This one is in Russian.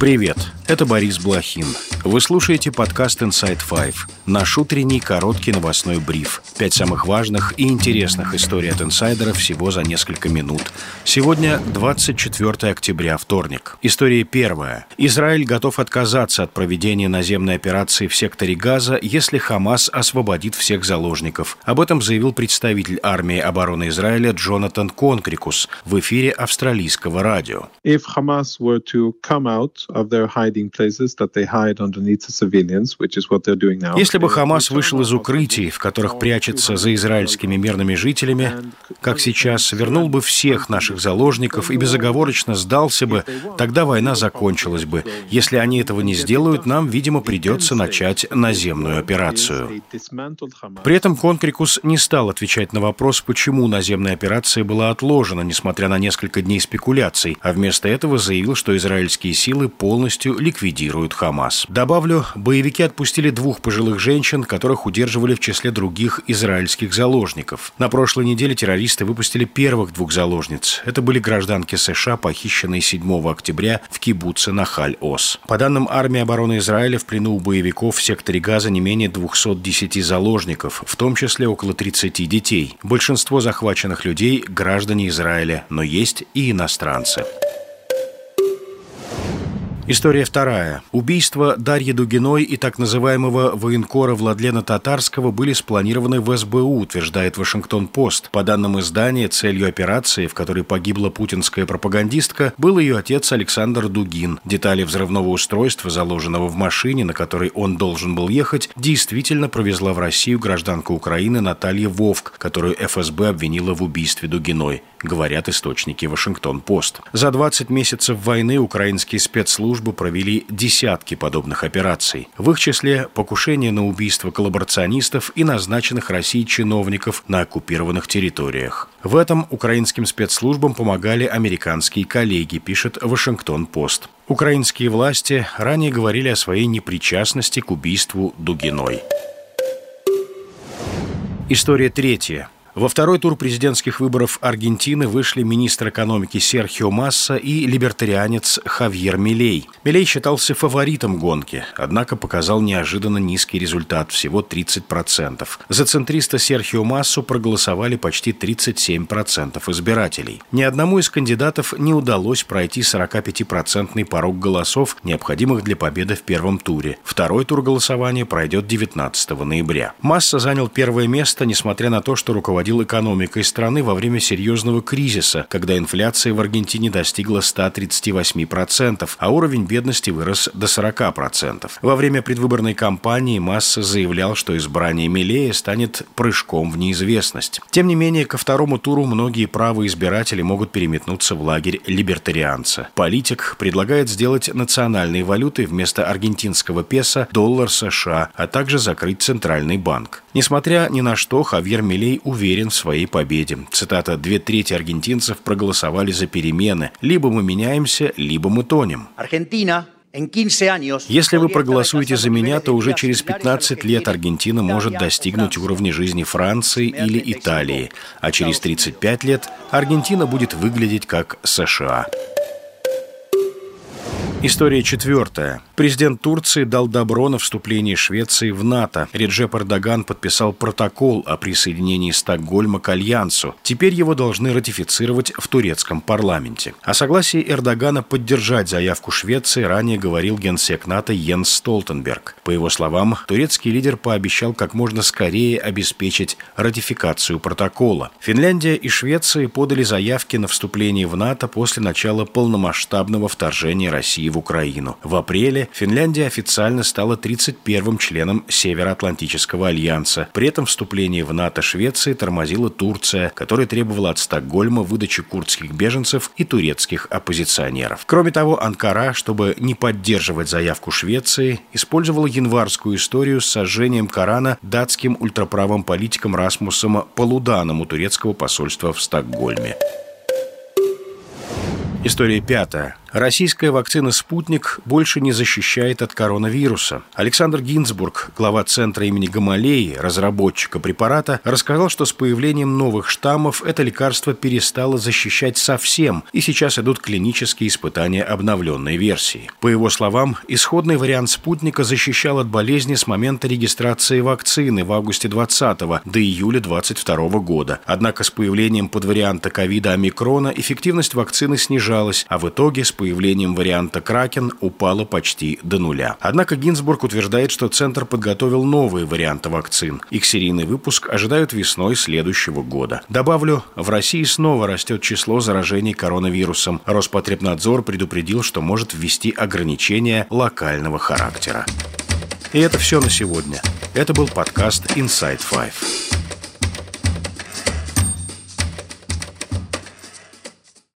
Привет, это Борис Блохин. Вы слушаете подкаст Inside Five, наш утренний короткий новостной бриф. Пять самых важных и интересных историй от инсайдеров всего за несколько минут. Сегодня 24 октября, вторник. История первая. Израиль готов отказаться от проведения наземной операции в секторе Газа, если Хамас освободит всех заложников. Об этом заявил представитель армии обороны Израиля Джонатан Конкрикус в эфире австралийского радио. If Hamas were to come out если бы Хамас вышел из укрытий, в которых прячется за израильскими мирными жителями, как сейчас, вернул бы всех наших заложников и безоговорочно сдался бы, тогда война закончилась бы. Если они этого не сделают, нам, видимо, придется начать наземную операцию. При этом Конкрикус не стал отвечать на вопрос, почему наземная операция была отложена, несмотря на несколько дней спекуляций, а вместо этого заявил, что израильские силы полностью ликвидируют Хамас. Добавлю, боевики отпустили двух пожилых женщин, которых удерживали в числе других израильских заложников. На прошлой неделе террористы выпустили первых двух заложниц. Это были гражданки США, похищенные 7 октября в кибуце Нахаль-Ос. По данным армии обороны Израиля, в плену у боевиков в секторе Газа не менее 210 заложников, в том числе около 30 детей. Большинство захваченных людей – граждане Израиля, но есть и иностранцы. История вторая. Убийства Дарьи Дугиной и так называемого военкора Владлена Татарского были спланированы в СБУ, утверждает Вашингтон-Пост. По данным издания, целью операции, в которой погибла путинская пропагандистка, был ее отец Александр Дугин. Детали взрывного устройства, заложенного в машине, на которой он должен был ехать, действительно провезла в Россию гражданка Украины Наталья Вовк, которую ФСБ обвинила в убийстве Дугиной, говорят источники Вашингтон-Пост. За 20 месяцев войны украинские спецслужбы службы провели десятки подобных операций. В их числе покушение на убийство коллаборационистов и назначенных Россией чиновников на оккупированных территориях. В этом украинским спецслужбам помогали американские коллеги, пишет Вашингтон-Пост. Украинские власти ранее говорили о своей непричастности к убийству Дугиной. История третья. Во второй тур президентских выборов Аргентины вышли министр экономики Серхио Масса и либертарианец Хавьер Милей. Милей считался фаворитом гонки, однако показал неожиданно низкий результат – всего 30%. За центриста Серхио Массу проголосовали почти 37% избирателей. Ни одному из кандидатов не удалось пройти 45-процентный порог голосов, необходимых для победы в первом туре. Второй тур голосования пройдет 19 ноября. Масса занял первое место, несмотря на то, что руководитель руководил экономикой страны во время серьезного кризиса, когда инфляция в Аргентине достигла 138%, а уровень бедности вырос до 40%. Во время предвыборной кампании Масса заявлял, что избрание Милея станет прыжком в неизвестность. Тем не менее, ко второму туру многие правые избиратели могут переметнуться в лагерь либертарианца. Политик предлагает сделать национальной валютой вместо аргентинского песо доллар США, а также закрыть центральный банк. Несмотря ни на что, Хавьер Милей уверен, уверен в своей победе. Цитата «Две трети аргентинцев проголосовали за перемены. Либо мы меняемся, либо мы тонем». Аргентина если вы проголосуете за меня, то уже через 15 лет Аргентина может достигнуть уровня жизни Франции или Италии, а через 35 лет Аргентина будет выглядеть как США. История четвертая. Президент Турции дал добро на вступление Швеции в НАТО. Реджеп Эрдоган подписал протокол о присоединении Стокгольма к Альянсу. Теперь его должны ратифицировать в турецком парламенте. О согласии Эрдогана поддержать заявку Швеции ранее говорил генсек НАТО Йенс Столтенберг. По его словам, турецкий лидер пообещал как можно скорее обеспечить ратификацию протокола. Финляндия и Швеция подали заявки на вступление в НАТО после начала полномасштабного вторжения России в Украину. В апреле Финляндия официально стала 31-м членом Североатлантического альянса. При этом вступление в НАТО Швеции тормозила Турция, которая требовала от Стокгольма выдачи курдских беженцев и турецких оппозиционеров. Кроме того, Анкара, чтобы не поддерживать заявку Швеции, использовала январскую историю с сожжением Корана датским ультраправым политиком Расмусом Полуданом у турецкого посольства в Стокгольме. История пятая. Российская вакцина «Спутник» больше не защищает от коронавируса. Александр Гинзбург, глава Центра имени Гамалеи, разработчика препарата, рассказал, что с появлением новых штаммов это лекарство перестало защищать совсем, и сейчас идут клинические испытания обновленной версии. По его словам, исходный вариант «Спутника» защищал от болезни с момента регистрации вакцины в августе 2020 до июля 2022 года. Однако с появлением подварианта ковида омикрона эффективность вакцины снижалась, а в итоге с появлением варианта Кракен упала почти до нуля. Однако Гинзбург утверждает, что Центр подготовил новые варианты вакцин. Их серийный выпуск ожидают весной следующего года. Добавлю, в России снова растет число заражений коронавирусом. Роспотребнадзор предупредил, что может ввести ограничения локального характера. И это все на сегодня. Это был подкаст Inside Five.